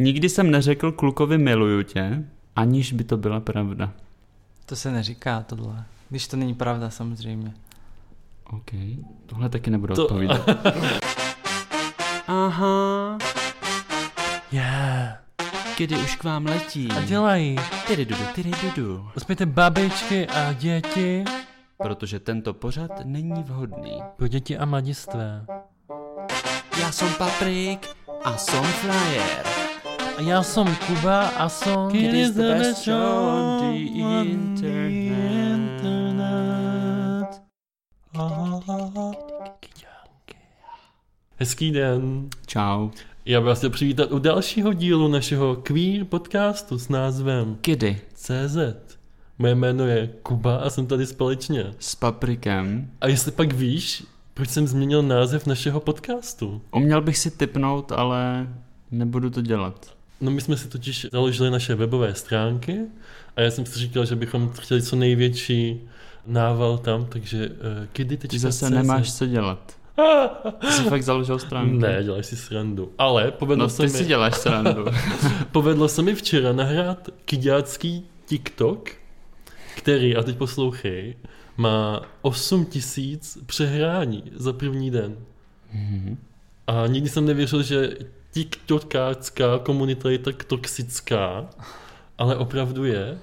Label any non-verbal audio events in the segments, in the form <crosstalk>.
Nikdy jsem neřekl klukovi miluju tě, aniž by to byla pravda. To se neříká tohle. Když to není pravda samozřejmě. OK, tohle taky nebudu To- odpovídat. <laughs> Aha, Yeah. kdy už k vám letí. A dělají. Tyry dudu, tyry dudu. Uspějte babičky a děti Protože tento pořad není vhodný. pro děti a mladistvé. Já jsem Paprik a jsem Flyer. A já jsem Kuba a jsem It is the best show on the internet. Hezký den. Čau. Já bych vás chtěl přivítat u dalšího dílu našeho queer podcastu s názvem Kdy? CZ. Moje jméno je Kuba a jsem tady společně. S Paprikem. A jestli pak víš, proč jsem změnil název našeho podcastu? Uměl bych si typnout, ale nebudu to dělat. No my jsme si totiž založili naše webové stránky a já jsem si říkal, že bychom chtěli co největší nával tam, takže uh, kdy teď Ty zase nemáš co dělat. Ty jsi fakt založil stránku. Ne, děláš si srandu. Ale povedlo, No se ty mi, si děláš srandu. <laughs> povedlo se mi včera nahrát kyďácký TikTok, který, a teď poslouchej, má 8 tisíc přehrání za první den. Mhm. A nikdy jsem nevěřil, že TikTokácká komunita je tak toxická, ale opravdu je.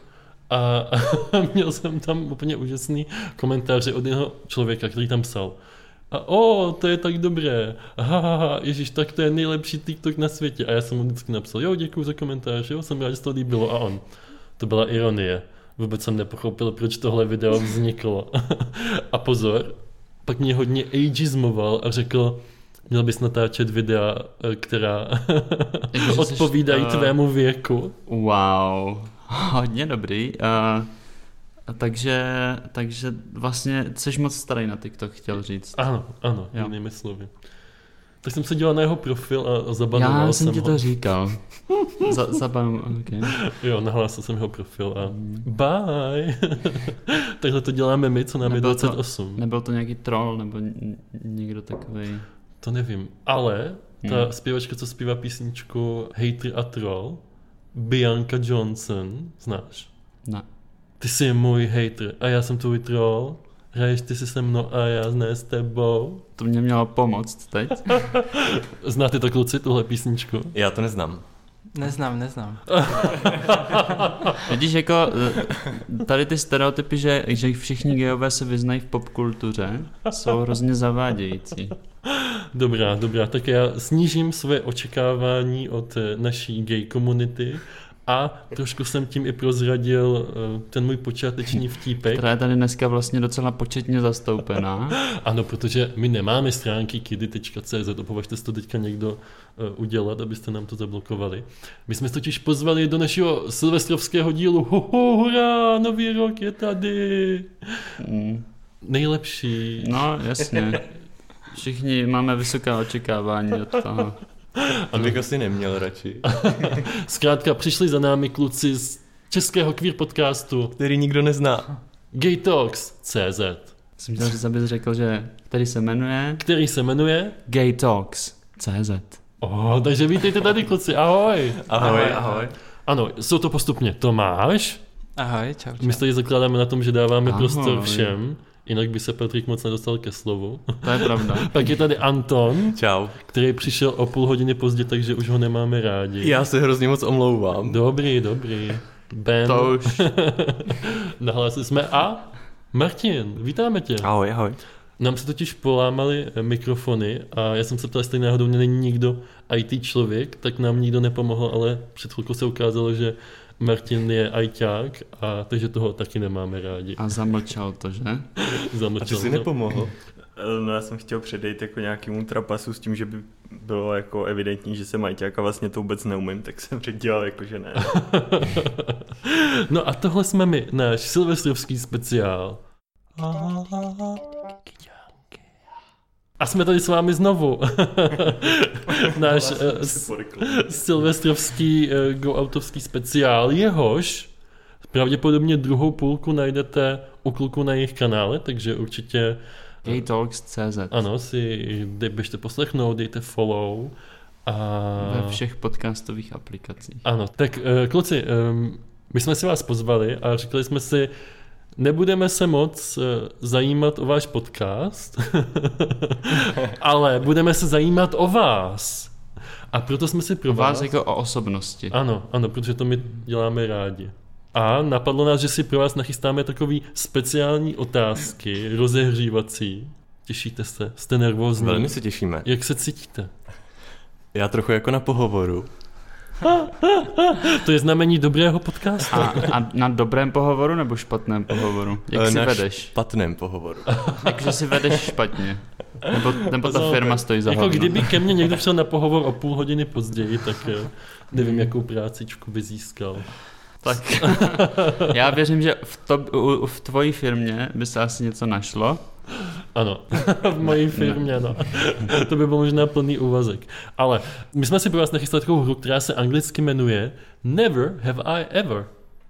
A, a <laughs> měl jsem tam úplně úžasný komentáře od jednoho člověka, který tam psal. A o, to je tak dobré. Ha, ha, ha, ježiš, tak to je nejlepší TikTok na světě. A já jsem mu vždycky napsal, jo, děkuji za komentář, jo, jsem rád, že se to líbilo. A on, to byla ironie. Vůbec jsem nepochopil, proč tohle video vzniklo. <laughs> a pozor, pak mě hodně ageismoval a řekl, měl bys natáčet videa, eh, která <laughs> Jakože jsi, odpovídají eh, tvému věku. Wow. <laughs> Hodně dobrý. Uh, takže, takže vlastně jsi moc starý na TikTok, chtěl říct. Ano, ano, Jo. jinými slovy. Tak jsem se díval na jeho profil a zabanoval Já jsem jsem ti ho. to říkal. <laughs> Za, zabavím, okay. Jo, nahlásil jsem jeho profil a bye. Takhle to děláme my, co nám je Nebyl to- 28. Nebyl to nějaký troll nebo někdo takový. To nevím. Ale ta Hmm. zpěvačka, co zpívá písničku Hater a Troll, Bianca Johnson, znáš? Ne. Ty jsi můj hater a já jsem tvůj troll. Hraješ ty si se mnou a já ne s tebou. To mě mělo pomoct teď. <laughs> Znáte to kluci, tuhle písničku? Já to neznám. Neznám, neznám. <laughs> Vidíš, jako eh, tady ty stereotypy, že, že všichni gejové se vyznají v popkultuře, jsou hrozně zavádějící. Dobrá, dobrá, tak já snížím své očekávání od eh, naší gay komunity a trošku jsem tím i prozradil eh, ten můj počáteční <laughs> vtípek. Která je tady dneska vlastně docela početně zastoupená. <laughs> Ano, protože my nemáme stránky kidy.cz, opovažte si to teďka někdo eh, udělat, abyste nám to zablokovali. My jsme se totiž pozvali do našeho silvestrovského dílu. Ho, ho, hurá, nový rok je tady. Mm. Nejlepší. No, jasně. <laughs> Všichni máme vysoká očekávání od toho. <laughs> A bych asi neměl radši. <laughs> Zkrátka přišli za námi kluci z českého queer podcastu Který nikdo nezná. Gay Talks CZ, Jsem chtěl říct, abys řekl, že který se jmenuje který se jmenuje Gay Talks CZ. Oh, takže vítejte tady kluci, ahoj. Ahoj, Ahoj, ahoj. Ano, jsou to postupně Tomáš, Ahoj, čau, čau. my se tady zakládáme na tom, že dáváme Ahoj. prostor všem, jinak by se Patrik moc nedostal ke slovu. To je pravda. <laughs> Pak je tady Anton, Čau. který přišel o půl hodiny pozdě, takže už ho nemáme rádi. Já se hrozně moc omlouvám. Dobrý, dobrý. Ben, To už. <laughs> nahlásili jsme a Martin, vítáme tě. Ahoj, ahoj. Nám se totiž polámaly mikrofony a já jsem se ptal, jestli náhodou není nikdo IT člověk, tak nám nikdo nepomohl, ale před chvilkou se ukázalo, že Martin je ITák a takže toho taky nemáme rádi. A zamlčel to, že? A ty jsi to. nepomohl? No já jsem chtěl předejít jako nějakému trapasu s tím, že by bylo jako evidentní, že jsem ajťák a vlastně to vůbec neumím, tak jsem dělal jako, že ne. <laughs> No a tohle jsme my, náš silvestrovský speciál. A jsme tady s vámi znovu. <laughs> Náš eh, s- silvestrovský uh, go-outovský speciál, jehož pravděpodobně druhou půlku najdete u kluku na jejich kanále, takže určitě Gay Talks CZ. ano, si dej, běžte poslechnout, dejte follow A... Ve všech podcastových aplikacích. Ano, tak uh, kluci, um, my jsme si vás pozvali a říkali jsme si, nebudeme se moc uh, zajímat o váš podcast, <laughs> ale budeme se zajímat o vás. A proto jsme si pro O vás... vás jako o osobnosti. Ano, ano, protože to my děláme rádi. A napadlo nás, že si pro vás nachystáme takový speciální otázky, rozehřívací. Těšíte se? Jste nervózní? Velmi se těšíme. Jak se cítíte? Já trochu jako na pohovoru. To je znamení dobrého podcastu. A, a na dobrém pohovoru nebo špatném pohovoru? Jak Eh, si na vedeš? špatném pohovoru. Jakože si vedeš špatně. Nebo, nebo ta firma stojí za Jako hovno. kdyby ke mně někdo přišel na pohovor o půl hodiny později, tak eh, nevím, jakou prácičku by získal. Tak já věřím, že v, to, u, v tvojí firmě by se asi něco našlo. Ano, <laughs> v mojí firmě, no. To by byl možná plný úvazek. Ale my jsme si pro vás nachystali takovou hru, která se anglicky jmenuje Never Have I Ever.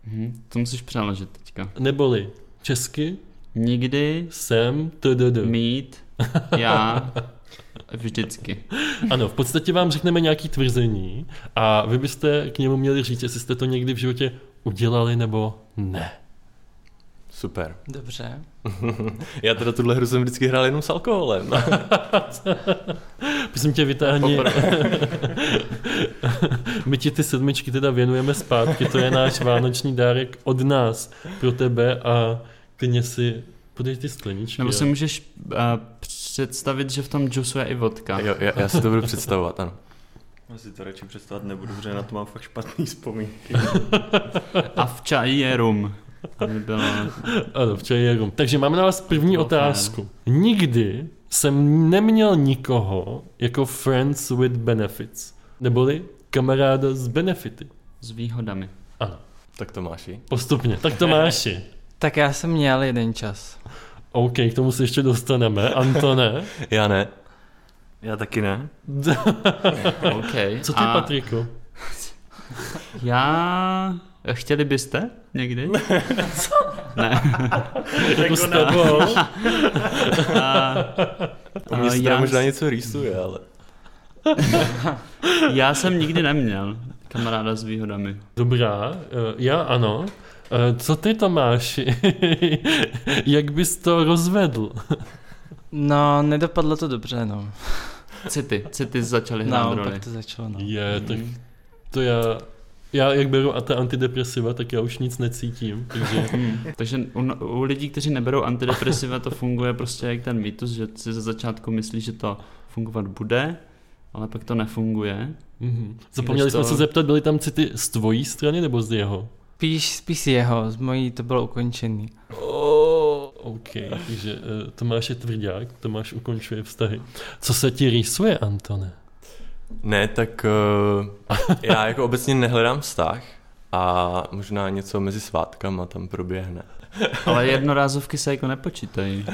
Mhm, to musíš přeložit teďka. Neboli česky Nikdy jsem tdd. mít <laughs> já vždycky. Ano, v podstatě vám řekneme nějaký tvrzení a vy byste k němu měli říct, jestli jste to někdy v životě udělali nebo ne. Super. Dobře. <laughs> Já teda tuhle hru jsem vždycky hrál jenom s alkoholem. <laughs> Prosím tě, vytáhni. <laughs> My ti ty sedmičky teda věnujeme zpátky, to je náš vánoční dárek od nás pro tebe a klidně si podej ty skleničky. Nebo jo. si můžeš uh, představit, že v tom džusu je i vodka. Jo, já, já si to budu představovat, ano. Já si to radši představovat nebudu, protože na to mám fakt špatný vzpomínky. A v čaji je rum. Aby bylo... Ano, v čaji je rum. Takže máme na vás první Bylo otázku. Nikdy jsem neměl nikoho jako friends with benefits. Neboli kamaráda s benefity. S výhodami. Ano, Tak Tomáši. postupně. Tak to máš. <laughs> Tak já jsem měl jeden čas. OK, k tomu se ještě dostaneme. Antone, <laughs> Já ne. Já taky ne. <laughs> OK. co ty, A Patriku? Já... Chtěli byste někdy? <laughs> ne. Jako s tebou? A, U mě a se teda já, možná něco rýsuje, ale... <laughs> já jsem nikdy neměl kamaráda s výhodami. Dobrá, eh, já ano. Eh, Co ty, Tomáši? <laughs> Jak bys to rozvedl? No, nedopadlo to dobře, no. City. City začaly hrát No, roli. pak to začalo, no. Je, tak to já... Já jak beru a ta antidepresiva, tak já už nic necítím, takže <laughs> Hmm. Takže u, u lidí, kteří neberou antidepresiva, to funguje prostě jak ten mýtus, že si ze začátku myslí, že to fungovat bude, ale pak to nefunguje. mhm. zapomněli jsme to- se zeptat, byly tam city z tvojí strany nebo z jeho? Spíš, spíš jeho, z mojí to bylo ukončený. Oh, OK, takže uh, Tomáš je tvrdák, Tomáš ukončuje vztahy. Co se ti rýsuje, Antone? Ne, tak uh, já jako obecně nehledám vztah a možná něco mezi svátkama tam proběhne. <laughs> Ale jednorázovky se jako nepočítají.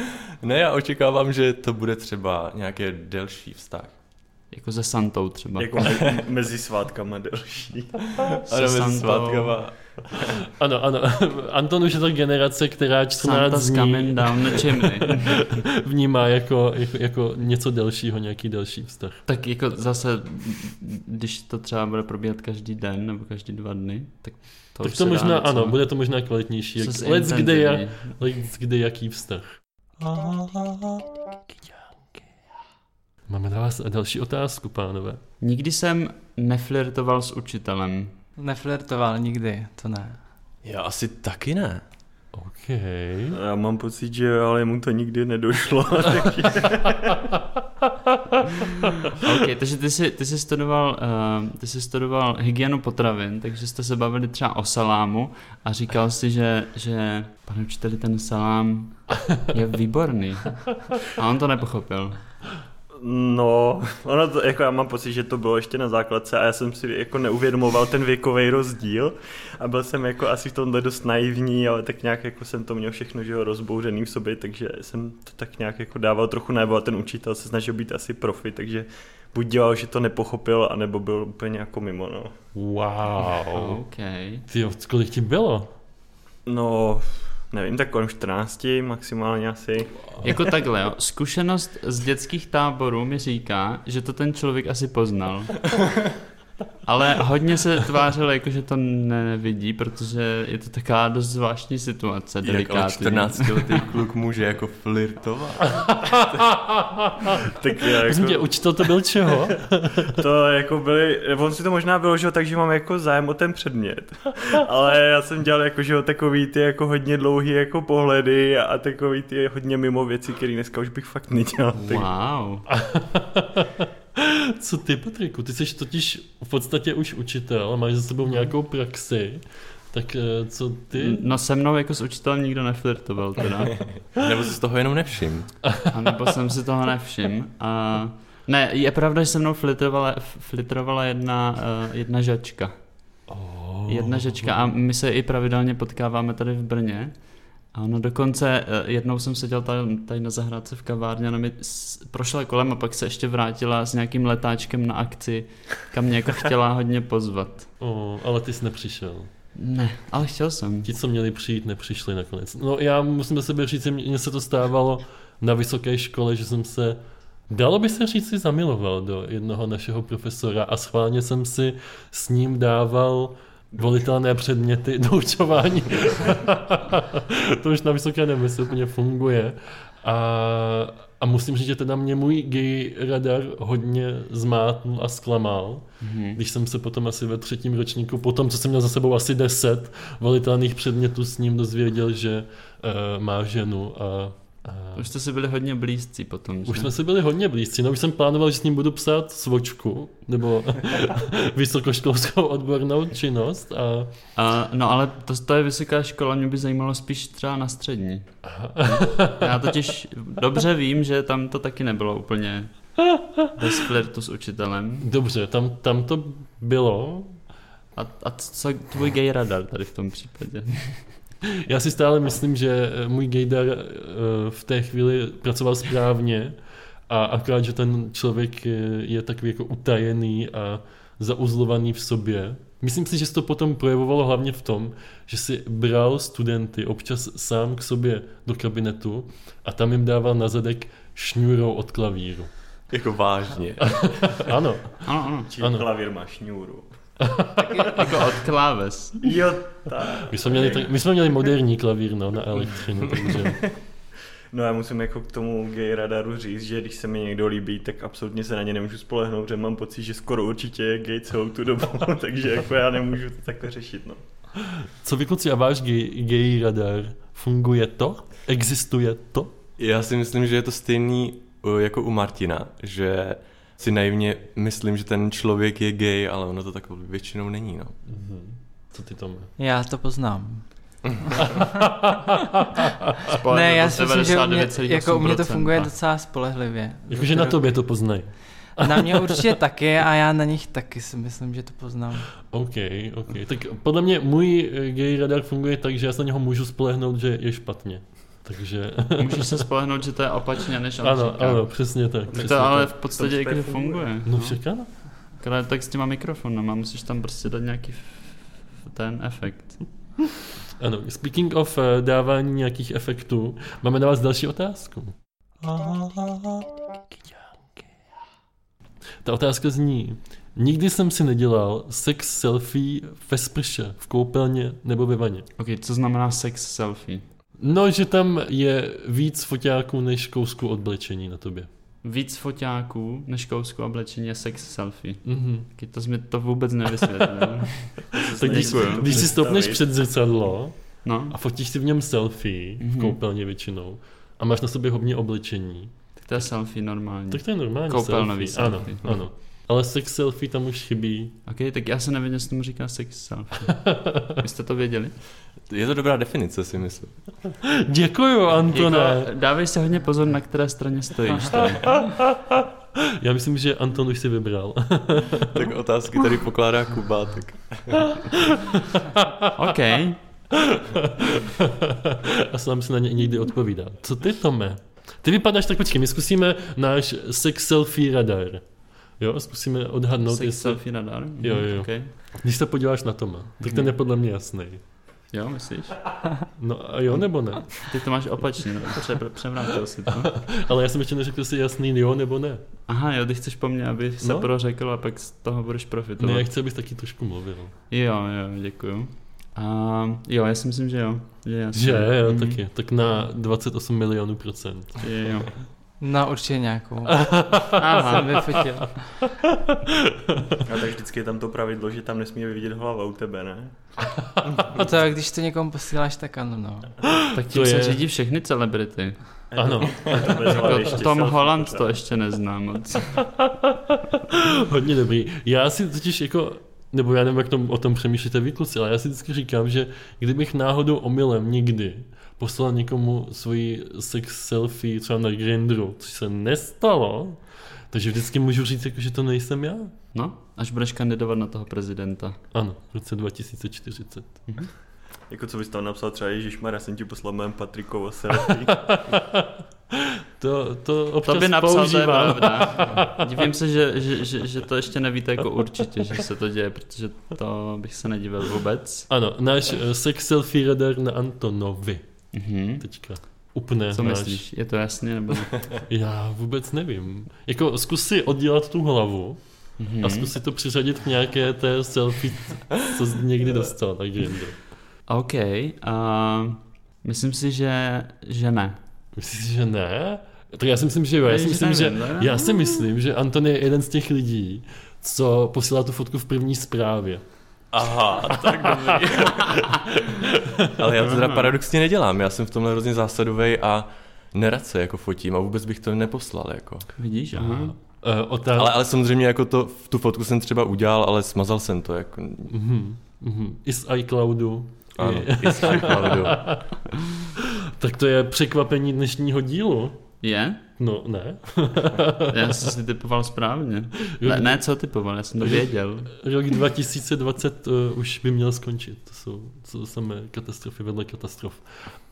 Ne, já očekávám, že to bude třeba nějaký delší vztah. Jako se Santou třeba. Jako me- mezi svátkama delší. Se Ano, mezi Santou. svátkama. <laughs> Ano, ano, <laughs> Anton už je ta generace, která 14 Santa's dní down the chimney. vnímá jako, jako, jako něco delšího, nějaký delší vztah. tak jako zase, když to třeba bude probíhat každý den nebo každý dva dny, tak to tak už to dá možná, docela- ano, bude to možná kvalitnější. Jak, let's, kde, je, let's kde jaký vztah. Máme na vás další otázku, pánové. Nikdy jsem neflirtoval s učitelem. Neflirtoval nikdy, to ne. Já asi taky ne. OK. Já mám pocit, že ale mu to nikdy nedošlo. <laughs> <laughs> OK, takže ty jsi, ty jsi, studoval, uh, ty jsi studoval hygienu potravin, takže jste se bavili třeba o salámu a říkal si, že, že pane učiteli, ten salám je výborný. A on to nepochopil. No, ono to, jako já mám pocit, že to bylo ještě na základce a já jsem si jako neuvědomoval ten věkový rozdíl a byl jsem jako asi v tomhle dost naivní, ale tak nějak jako jsem to měl všechno, že jo, rozbouřený v sobě, takže jsem to tak nějak jako dával trochu najevo a ten učitel se snažil být asi profi, takže buď dělal, že to nepochopil, anebo byl úplně jako mimo, no. Wow. OK. Ty kolik ti bylo? No, nevím, tak kolem 14 maximálně asi. Jako takhle, jo. Zkušenost z dětských táborů mi říká, že to ten člověk asi poznal. <laughs> Ale hodně se tvářil, jako že to nevidí, protože je to taková dost zvláštní situace, delikátní. 14 letý kluk může jako flirtovat. Tak já Prosím tě, jako, učitel to byl čeho? <laughs> to jako byly, on si to možná vyložil tak, že mám jako zájem o ten předmět. Ale já jsem dělal jako, že takový ty jako hodně dlouhý jako pohledy a takový ty hodně mimo věci, které dneska už bych fakt nedělal. Tak Wow. <laughs> Co ty, Patriku? Ty jsi totiž v podstatě už učitel, máš za sebou nějakou praxi, tak eh, co ty? No se mnou jako s učitelem nikdo neflirtoval teda. <laughs> Nebo si z toho jenom nevšim. A nebo jsem si toho nevšiml. A ne, je pravda, že se mnou flirtovala, flirtovala jedna, uh, jedna žačka. Oh. Jedna žečka a my se i pravidelně potkáváme tady v Brně. A ono dokonce, eh, jednou jsem seděl tady, tady na zahrádce v kavárně, ona mi prošla kolem a pak se ještě vrátila s nějakým letáčkem na akci, kam mě jako <laughs> chtěla hodně pozvat. Oh, ale ty jsi nepřišel. Ne, ale chtěl jsem. Ti, co měli přijít, nepřišli nakonec. No já musím sebe říct, že mně se to stávalo na vysoké škole, že jsem se Dalo by se říct, si zamiloval do jednoho našeho profesora a schválně jsem si s ním dával volitelné předměty <laughs> do učování. <laughs> to už na vysoké jestli úplně funguje. A, a musím říct, že teda mě můj gay radar hodně zmátnul a zklamal, Mhm. když jsem se potom asi ve třetím ročníku, potom co jsem měl za sebou asi deset volitelných předmětů s ním dozvěděl, že uh, má ženu a Už jste si byli hodně blízcí potom, že? už jsme si byli hodně blízcí. No už jsem plánoval, že s ním budu psát svočku, nebo <laughs> vysokoškolskou odbornou činnost a A, no ale to, to je vysoká škola, mě by zajímalo spíš třeba na střední. Já totiž dobře vím, že tam to taky nebylo úplně bez flirtu s učitelem. dobře, tam, tam to bylo. A, a co tvůj gay radar tady v tom případě? <laughs> Já si stále myslím, že eh, můj gaydar eh, v té chvíli pracoval správně a akorát, že ten člověk je, je takový jako utajený a zauzlovaný v sobě. Myslím si, že se to potom projevovalo hlavně v tom, že si bral studenty občas sám k sobě do kabinetu a tam jim dával na zadek šňůrou od klavíru. Jako vážně. <laughs> Ano, Ano, ano. Či Ano. klavír má šňůru. Jako od kláves. Jo, tak. my jsme měli, my jsme měli moderní klavír no, na <laughs> elektřinu, takže No já musím jako k tomu gay radaru říct, že když se mi někdo líbí, tak absolutně se na ně nemůžu spolehnout, protože mám pocit, že skoro určitě je gay celou tu dobu, <laughs> takže jako já nemůžu to takhle řešit, no. co vy kluci a váš gay, gay radar? Funguje to? Existuje to? Já si myslím, že je to stejný uh, jako u Martina, že si naivně myslím, že ten člověk je gay, ale ono to tak většinou není, no. Mhm. Co ty Tome? Já to poznám. Ne, já si myslím, že u mě, 99,8%. jako u mě to funguje docela spolehlivě. Jakože na tobě to poznají. <laughs> Na mě určitě taky a já na nich taky si myslím, že to poznám. OK, OK. Tak podle mě můj gay radar funguje tak, že já se na něho můžu spolehnout, že je špatně. Takže Můžeš se spolehnout, že to je opačně, než on ano, říká. ano, přesně tak. Přesně to ale v podstatě jakože funguje. funguje. No však ano. Akorát tak s těma mikrofonama musíš tam prostě dát nějaký f- ten efekt. Ano, speaking of eh, dávání nějakých efektů, máme na vás další otázku. Ta otázka zní, nikdy jsem si nedělal sex selfie ve sprše, v koupelně nebo ve vaně. Ok, co znamená sex selfie? No, že tam je víc foťáků než kousku oblečení na tobě. Víc foťáků než kousku oblečení je sex selfie. Mhm. Okay, to jsi mi to vůbec nevysvětlil. Tak když, když si stopneš před zrcadlo No, a fotíš si v něm selfie, v Mhm. koupelně většinou, a máš na sobě hodně oblečení, tak to je selfie normální. tak to je normální Koupelnový selfie. selfie. Ano, ano. Ale sex selfie tam už chybí. Ok, tak já se nevěděl, jestli tomu říká sex selfie. Vy <laughs> jste to věděli? Je to dobrá definice, si myslím. <laughs> Děkuju, Antone. Jako, dávej si hodně pozor, na které straně stojíš. Tady. <laughs> Já myslím, že Anton už si vybral. tak otázky tady pokládá Kuba, tak OK, a sám si na ně někdy odpovídá. Co ty, Tome? Ty vypadáš, tak počkej, my zkusíme náš sex selfie radar. Jo, zkusíme odhadnout, sex jestli... selfie radar. Jo, jo. Okay. Když se podíváš na Toma, tak ten je podle mě jasný. Jo, myslíš? <laughs> No a jo nebo ne? <laughs> Ty to máš opačně, no, pře, převrátil si to. <laughs> Ale já jsem ještě neřekl si jasný jo nebo ne. Aha, jo, ty chceš po mně, aby se No. prořekl a pak z toho budeš profitovat. Ne, já chci, abys taky trošku mluvil. Jo, jo, děkuju. A jo, já si myslím, že jo. Že, jasně. Že jo, Mhm. taky. Tak na 28 milionů procent. Je, jo. No určitě nějakou. <laughs> Aha, Jsem vyfotil. A tak vždycky je tam to pravidlo, že tam nesmí vidět hlava u tebe, ne? <laughs> No to když to někomu posíláš, tak ano, no. tak tím To se je- řídí všechny celebrity. <laughs> Ano, To Jako ještě Tom Holland to ještě neznám moc. hodně dobrý. Já si totiž jako, nebo já nevím, jak tom, o tom přemýšlíte vy kluci, ale já si vždycky říkám, že kdybych náhodou omylem někdy poslal někomu svoji sex selfie třeba na Grindru, což se nestalo, takže vždycky můžu říct, jako, že to nejsem já. No, až budeš kandidovat na toho prezidenta. Ano, v roce 2040. Jako co bys tam napsal třeba Ježišmar, já jsem ti poslal mém Patrikovo selfie. <laughs> To, to občas To by napsal, to je používám. pravda. <laughs> Divím se, že, že, že, že to ještě nevíte jako určitě, že se to děje, protože to bych se nedivil vůbec. Ano, náš eh, sex selfie radar na Antonovi. Mhm. Teďka. Upne Co náš. myslíš? Je to jasně nebo ne? <laughs> Já vůbec nevím. Jako zkus si oddělat tu hlavu Mhm. a zkus si to přiřadit k nějaké té selfie, co jsi někdy dostal na Grindr. OK, a myslím si, že, že ne. Myslíš, si, že ne? Tak já si myslím, že jo. Já si myslím, že, já si myslím, že Anton je jeden z těch lidí, co posílá tu fotku v první zprávě. Aha, tak dobrý. <laughs> Ale já to teda paradoxně nedělám, já jsem v tomhle hrozně zásadový a nerad se jako fotím a vůbec bych to neposlal jako. Vidíš? Aha. Uh, otá... Ale, ale samozřejmě jako to, tu fotku jsem třeba udělal, ale smazal jsem to jako. Mhm, mhm. I z iCloudu. Ano, I- i z iCloudu. <laughs> tak to je překvapení dnešního dílu. Je? No, ne. <laughs> Já jsem si typoval správně. Ne, ne, co typoval, já jsem to věděl. Rok 2020 uh, už by měl skončit. To jsou, to jsou samé katastrofy vedle katastrof.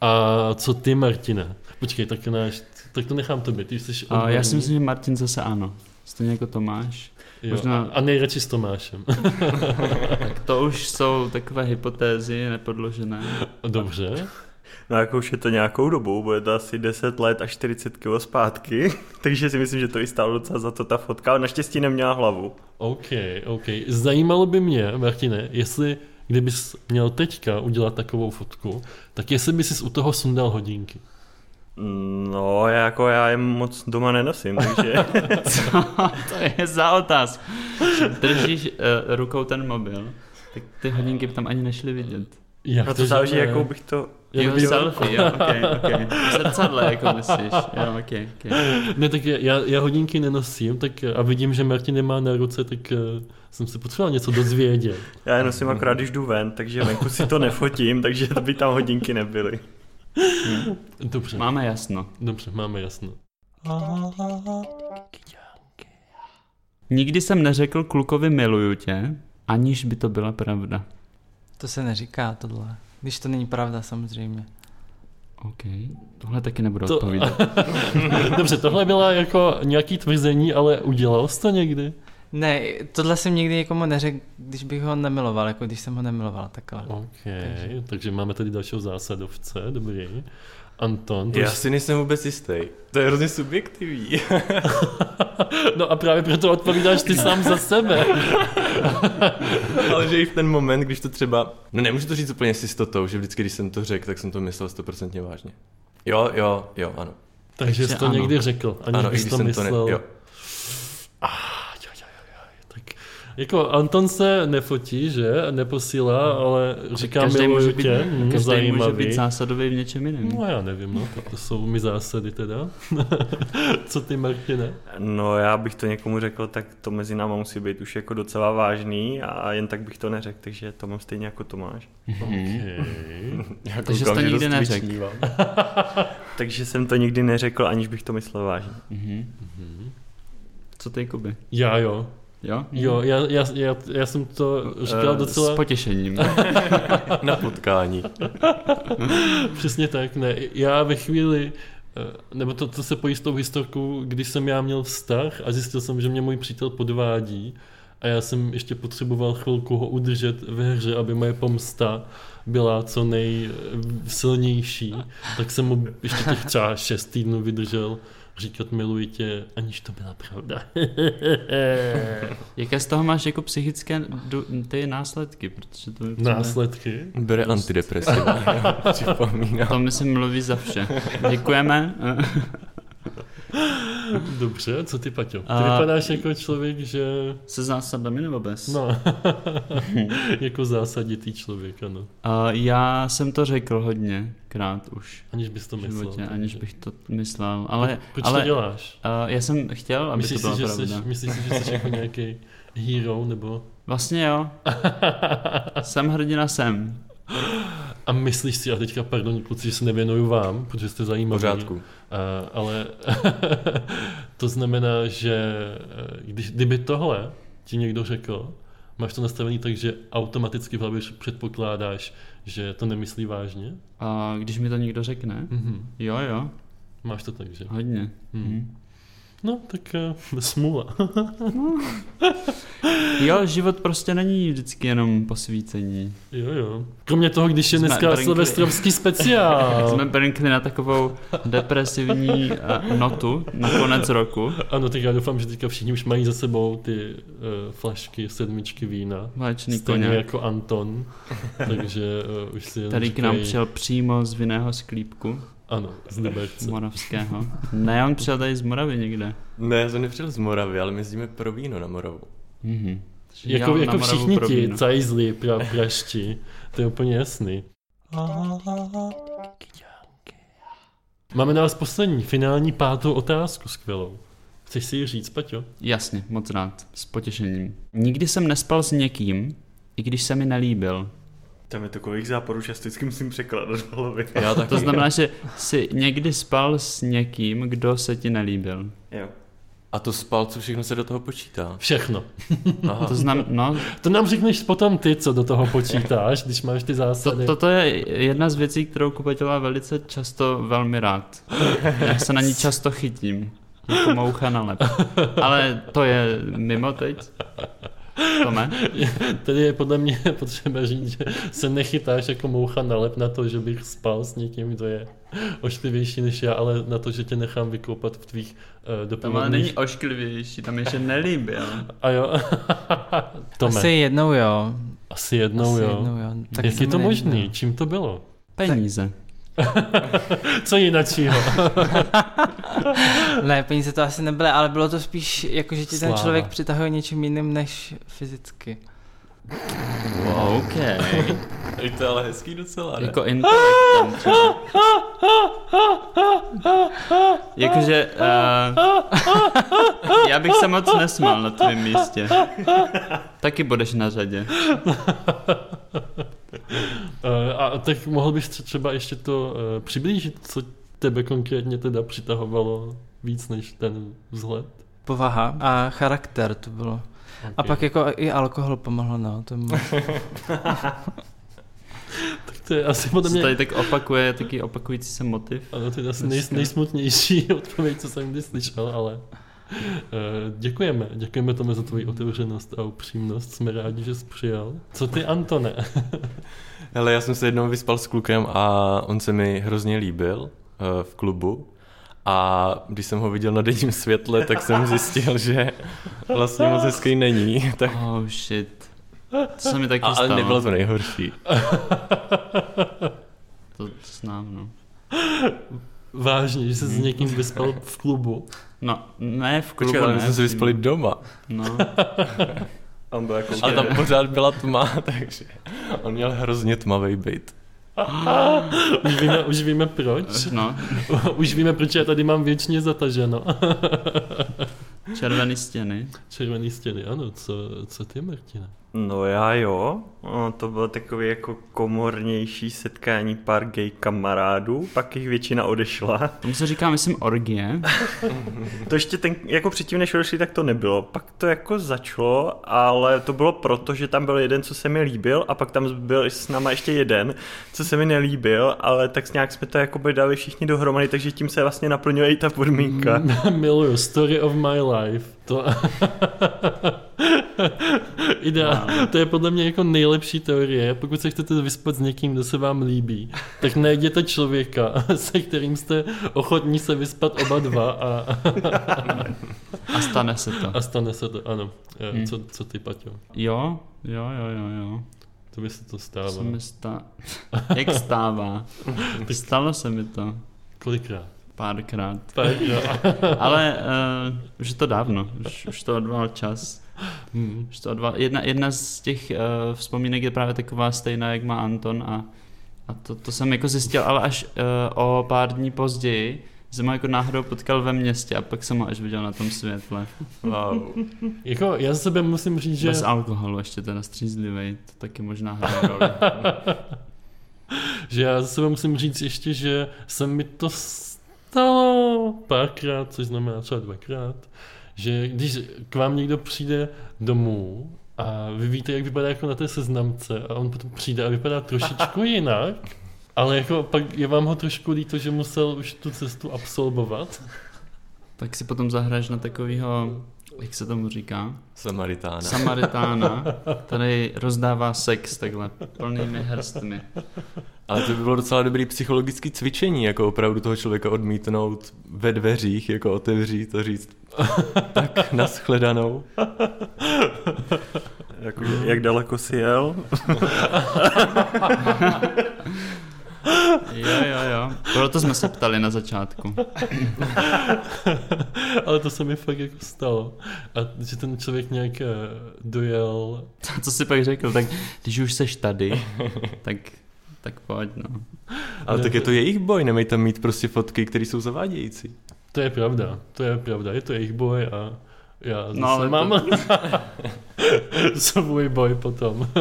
A co ty, Martine? Počkej, tak, náš, tak to nechám tobě. Ty jsi A já si myslím, že Martin zase ano. Stejně jako Tomáš. Jo, možná- A nejradši s Tomášem. <laughs> Tak to už jsou takové hypotézy nepodložené. Dobře. No jako už je to nějakou dobu, bude to asi 10 let a 40 kg zpátky, <laughs> takže si myslím, že to i stálo docela za to ta fotka, ale naštěstí neměla hlavu. OK, OK. Zajímalo by mě, Martine, jestli kdybys měl teďka udělat takovou fotku, tak jestli bys si u toho sundal hodinky. No, já jako já je moc doma nenosím, takže <laughs> Co to je za otázku? Držíš uh, rukou ten mobil, tak ty hodinky by tam ani nešly vidět. Jak no to že záleží, jakou bych to... Jak jo, by- selfie, jo, ok, ok. <laughs> V zrcadle, jako myslíš. Jo, ok, ok. Ne, tak já, já hodinky nenosím tak, a vidím, že Martin nemá na ruce, tak uh, jsem se potřeboval něco dozvědět. <laughs> Já je nosím akorát, když jdu ven, takže venku si to nefotím, <laughs> takže by tam hodinky nebyly. Dobře, Máme jasno. dobře, máme jasno. Nikdy jsem neřekl klukovi miluju tě, aniž by to byla pravda. To se neříká tohle. Když to není pravda samozřejmě. OK, tohle taky nebudu To- odpovídat. <laughs> Dobře, tohle byla jako nějaký tvrzení, ale udělal jsi to někdy? Ne, tohle jsem nikdy někomu neřekl, když bych ho nemiloval, jako když jsem ho nemiloval, takhle. OK, takže, takže máme tady dalšího zásadovce, dobrý. Anton, to Já už- si nejsem vůbec jistý. To je hrozně subjektivní. <laughs> no a právě proto odpovídáš ty sám za sebe. <laughs> <laughs> Ale že i v ten moment, když to třeba... No nemůžu to říct úplně s jistotou, že vždycky, když jsem to řekl, tak jsem to myslel stoprocentně vážně. Jo, jo, jo, ano. Takže jsi Takže to ano. někdy řekl, aniž ano, bys to jsem myslel. to ne... Jo. Ah, jo, jo, jo, jo. Tak jako Anton se nefotí, že? Neposílá, ale říká Každý miluju může být, tě. Hm, každý může být zásadový v něčem jiném. No já nevím, no, tak to jsou mi zásady teda. <laughs> Co ty, Martine? No já bych to někomu řekl, tak to mezi náma musí být už jako docela vážný a jen tak bych to neřekl, takže to mám stejně jako Tomáš. Mhm. Okay. <laughs> Já Takže jsi to že nikdy neřekl. <laughs> Takže jsem to nikdy neřekl, aniž bych to myslel vážně. Mhm. Co ty, Kuby? Já jo. Jo? Jo, já, já, já, já jsem to říkal Eh, docela... S potěšením. <laughs> Na potkání. <laughs> Přesně tak, ne. Já ve chvíli, eh, nebo to, to se pojí s tou historkou, když jsem já měl vztah a zjistil jsem, že mě můj přítel podvádí a já jsem ještě potřeboval chvilku ho udržet ve hře, aby moje pomsta byla co nejsilnější, tak jsem mu ještě těch třeba šest týdnů vydržel říkat miluji tě, aniž to byla pravda. <laughs> Jaké z toho máš jako psychické ty následky? Protože to přijde- Následky. Bere antidepresivní, <laughs> připomínám. To myslím mluví za vše. Děkujeme. <laughs> <laughs> Dobře, co ty, Paťo? Ty A- vypadáš jako člověk, že... Se zásadami nebo bez? No, <laughs> jako zásaditý člověk, ano. A já jsem to řekl hodně krát už Aniž bys to myslel. životě, takže. aniž bych to myslel. Ale, Proč ale to děláš? Uh, já jsem chtěl, aby Myslíš to byla si, pravda. jsi, myslíš si, že jsi jako nějaký hero, nebo... Vlastně jo. <laughs> jsem hrdina jsem. A myslíš si, a teďka, pardon, kluci, že se nevěnuju vám, protože jste zajímaví. pořádku. A, ale <laughs> to znamená, že eh, když, kdyby tohle ti někdo řekl, máš to nastavený tak, že automaticky v hlavě předpokládáš, že to nemyslí vážně? A když mi to někdo řekne, Mhm. jo jo, Máš to tak, že? hodně. Hmm. Hmm. No, tak uh, smůla. <laughs> Jo, život prostě není vždycky jenom posvícení. jo, jo. Kromě toho, když je Jsme dneska brnkli. silvestrovský speciál. <laughs> Jsme brnkli na takovou depresivní uh, notu na konec roku. Ano, tak já doufám, že teďka všichni už mají za sebou ty uh, flašky, sedmičky vína. Mléčný Stejně koně. jako Anton, takže uh, už si Tady k nám přijel přímo z vinného sklípku Ano, z Liberce. moravského. Ne, on přijel tady z Moravy někde. Ne, já jsem nepřijel z Moravy, ale my jezdíme pro víno na Moravu. Mhm. Jako, jako všichni ti cajzli, pra, prašti, to je úplně jasný. Máme na vás poslední, finální pátou otázku skvělou. Chceš si ji říct, Paťo? Jasně, moc rád, s potěšením. Nikdy jsem nespal s někým, i když se mi nelíbil. Tam je takových záporů, že já vždycky musím překládat v hlavě. Já taky. To <laughs> znamená, že jsi někdy spal s někým, kdo se ti nelíbil. Jo. A to spal, co všechno se do toho počítá. Všechno. Aha. To znamená, no, To nám řekneš potom ty, co do toho počítáš, když máš ty to, zásady. toto je jedna z věcí, kterou Kuba velice často velmi rád. Já se na ní často chytím. Jako moucha na lep. Ale to je mimo teď. Tome? <laughs> Tady je podle mě <laughs> potřeba říct, že se nechytáš jako moucha na lep na to, že bych spal s někým, kdo je ošklivější než já, ale na to, že tě nechám vykoupat v tvých uh, Tam ale není doprovodných... ošklivější, tam ještě nelíbil. A jo, <laughs> Tome, Asi jednou jo. asi jednou Asi jo. jednou jo. Tak Jak je to možný? Čím to bylo? Peníze. <laughs> Co jináčího? <laughs> Ne, peníze to asi nebyly, ale bylo to spíš jako, že ti ten člověk přitahuje něčím jiným než fyzicky. OK. <laughs> to je ale hezký docela, ne? Jako intelektem třeba. Jakože uh, já bych se moc nesmál na tvém místě. Taky budeš na řadě. Eh, A tak mohl bys tře- třeba ještě to eh, přiblížit, co tebe konkrétně teda přitahovalo víc než ten vzhled? Povaha a charakter to bylo. A Ok. pak jako i alkohol pomohl, no. To. <laughs> Tak to je asi podle Se mě... tady tak opakuje, taky opakující se motiv. Ano, to je asi nej, nejsmutnější <laughs> odpověď, co jsem kdy slyšel, ale uh, děkujeme. Děkujeme tomu za tvoji otevřenost a upřímnost. Jsme rádi, že jsi přijal. Co ty, Antone? <laughs> Hele, já jsem se jednou vyspal s klukem a on se mi hrozně líbil uh, v klubu. A když jsem ho viděl na denním světle, tak jsem zjistil, že vlastně moc hezký není. <laughs> Tak, Oh shit. To se mi taky a, ale stalo. nebylo to nejhorší. <laughs> To znám, no. Vážně, že jsi s někým vyspal v klubu. No, ne v klubu, Počkej, ale my ne jsme se vyspali doma. No, <laughs> on byl jako... Ale tam pořád byla tma, <laughs> takže on měl hrozně tmavý byt. <laughs> Už víme, už víme proč. no. <laughs> Už víme, proč já tady mám věčně zataženo. Červený stěny. Červený stěny, ano. Co, co ty, Martina? No já jo, no, to bylo takový jako komornější setkání pár gay kamarádů, pak jich většina odešla. Tomu se říká, myslím, orgie. <laughs> To ještě ten, jako předtím, než odešli, tak to nebylo. Pak to jako začalo, ale to bylo proto, že tam byl jeden, co se mi líbil a pak tam byl s náma ještě jeden, co se mi nelíbil, ale tak nějak jsme to jako by dali všichni dohromady, takže tím se vlastně naplňuje i ta podmínka. <laughs> Miluju, story of my life. To... <laughs> Ideál. To je podle mě jako nejlepší teorie. Pokud se chcete vyspat s někým, kdo se vám líbí, tak najděte člověka, <laughs> se kterým jste ochotní se vyspat oba dva a, A stane se to. a stane se to. Ano. Hmm. Hmm. Co, co ty, Paťo? Jo, jo, jo, jo, jo. To by se to To stává. se mi stá... <laughs> Jak stává? Stalo se mi to Kolikrát? Párkrát. Párkrát. <laughs> Ale uh, už je to dávno, už, už to odval čas. Hmm. Už to odval... Jedna, jedna z těch uh, vzpomínek je právě taková stejná, jak má Anton a, a to, to jsem jako zjistil, ale až uh, o pár dní později jsem ho jako náhodou potkal ve městě a pak jsem ho až viděl na tom světle. Wow. <laughs> Jako já za sebe musím říct, že... Bez alkoholu ještě teda střízlivej, to taky možná hraje roli. <laughs> že já za sebe musím říct ještě, že se mi to stalo párkrát, což znamená třeba dvakrát, že když k vám někdo přijde domů a vy víte, jak vypadá jako na té seznamce a on potom přijde a vypadá trošičku <laughs> jinak, ale jako pak je vám ho trošku líto, že musel už tu cestu absolvovat. tak si potom zahraješ na takovýho, jak se tomu říká, Samaritána. Samaritána, <laughs> který rozdává sex takhle plnými hrstmi. Ale to by bylo docela dobrý psychologický cvičení, jako opravdu toho člověka odmítnout ve dveřích, jako otevřít a říct <laughs> tak naschledanou. Jako, jak daleko si jel? <laughs> Jo, jo, jo. Proto jsme se ptali na začátku. <laughs> ale to se mi fakt jako stalo. A že ten člověk nějak eh, dojel Co jsi pak řekl, tak když už seš tady, tak, tak pojď, no. Ale Ne, tak je to- jejich boj, nemají tam mít prostě fotky, které jsou zavádějící. To je pravda, to je pravda, je to jejich boj a já zase No, ale to- <laughs> mám svůj boj potom. <laughs>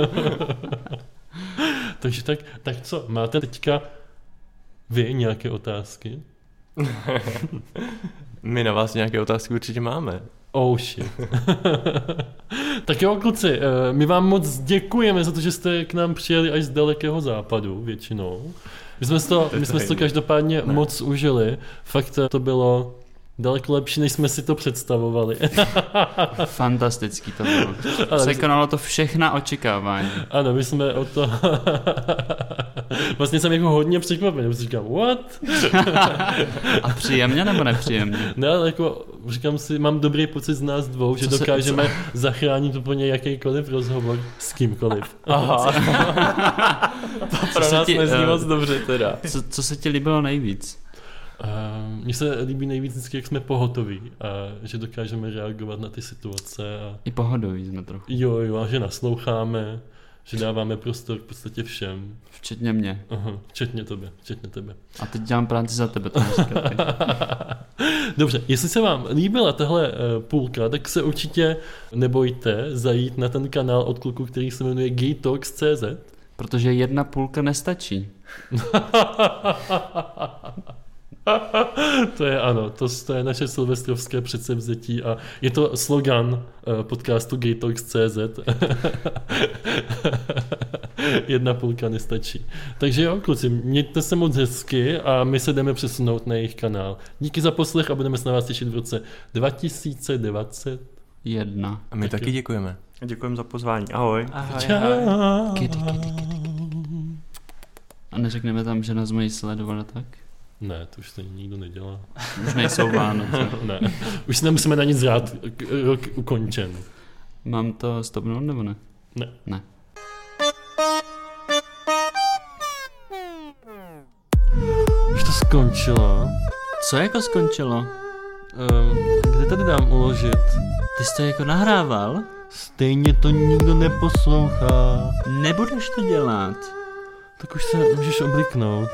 Takže tak, tak co, máte teďka vy nějaké otázky? <laughs> My na vás nějaké otázky určitě máme. Oh shit. <laughs> tak jo, kluci, eh, my vám moc děkujeme za to, že jste k nám přijeli až z dalekého západu většinou. My jsme si to, my jsme si to každopádně Ne. moc užili. Fakt eh, to bylo daleko lepší, než jsme si to představovali. <laughs> Fantastický to bylo. <laughs> Ale- Překonalo to všechna očekávání. Ano, my jsme o to... <laughs> vlastně jsem jako hodně překvapený, protože říkám, what? A příjemně nebo nepříjemně? Ne, ale jako říkám si, mám dobrý pocit z nás dvou, že Co se- dokážeme zachránit úplně jakýkoliv rozhovor s kýmkoliv. Aha, Co se ti, eh, dobře teda. Co, co se ti líbilo nejvíc? Uh, Mně se líbí nejvíc vždycky, jak jsme pohotoví a že dokážeme reagovat na ty situace a I pohodový jsme trochu. jo, jo, a že nasloucháme, že dáváme prostor v podstatě všem. Včetně mě. Aha, včetně tebe, včetně tebe. A teď dělám práci za tebe, to. <laughs> Dobře, jestli se vám líbila tahle eh, půlka, tak se určitě nebojte zajít na ten kanál od kluku, který se jmenuje gaytalks.cz Protože jedna půlka nestačí. <laughs> <laughs> To je ano, to, to je naše silvestrovské předsevzetí a je to slogan eh, podcastu gaytalks.cz <laughs> Jedna půlka nestačí. Takže jo, kluci, mějte se moc hezky a my se jdeme přesunout na jejich kanál. Díky za poslech a budeme se na vás těšit v roce 2020. Jedna. A my Tak taky jo. děkujeme. Děkujeme za pozvání. Ahoj. Ahoj, ahoj. Čau. Kedy, kedy, kedy, A neřekneme tam, že nás mají sledovat a tak? Ne, to už to nikdo nedělá. <laughs> Už nejsou Vánoce. <laughs> Ne, už si nemusíme na nic rád, rok ukončen. Mám to stopnout nebo ne? Ne. Ne. Už to skončilo. Co jako skončilo? Um, kde tady dám uložit? Ty jsi to jako nahrával? Stejně to nikdo neposlouchá. Nebudeš to dělat. Tak už se můžeš obliknout.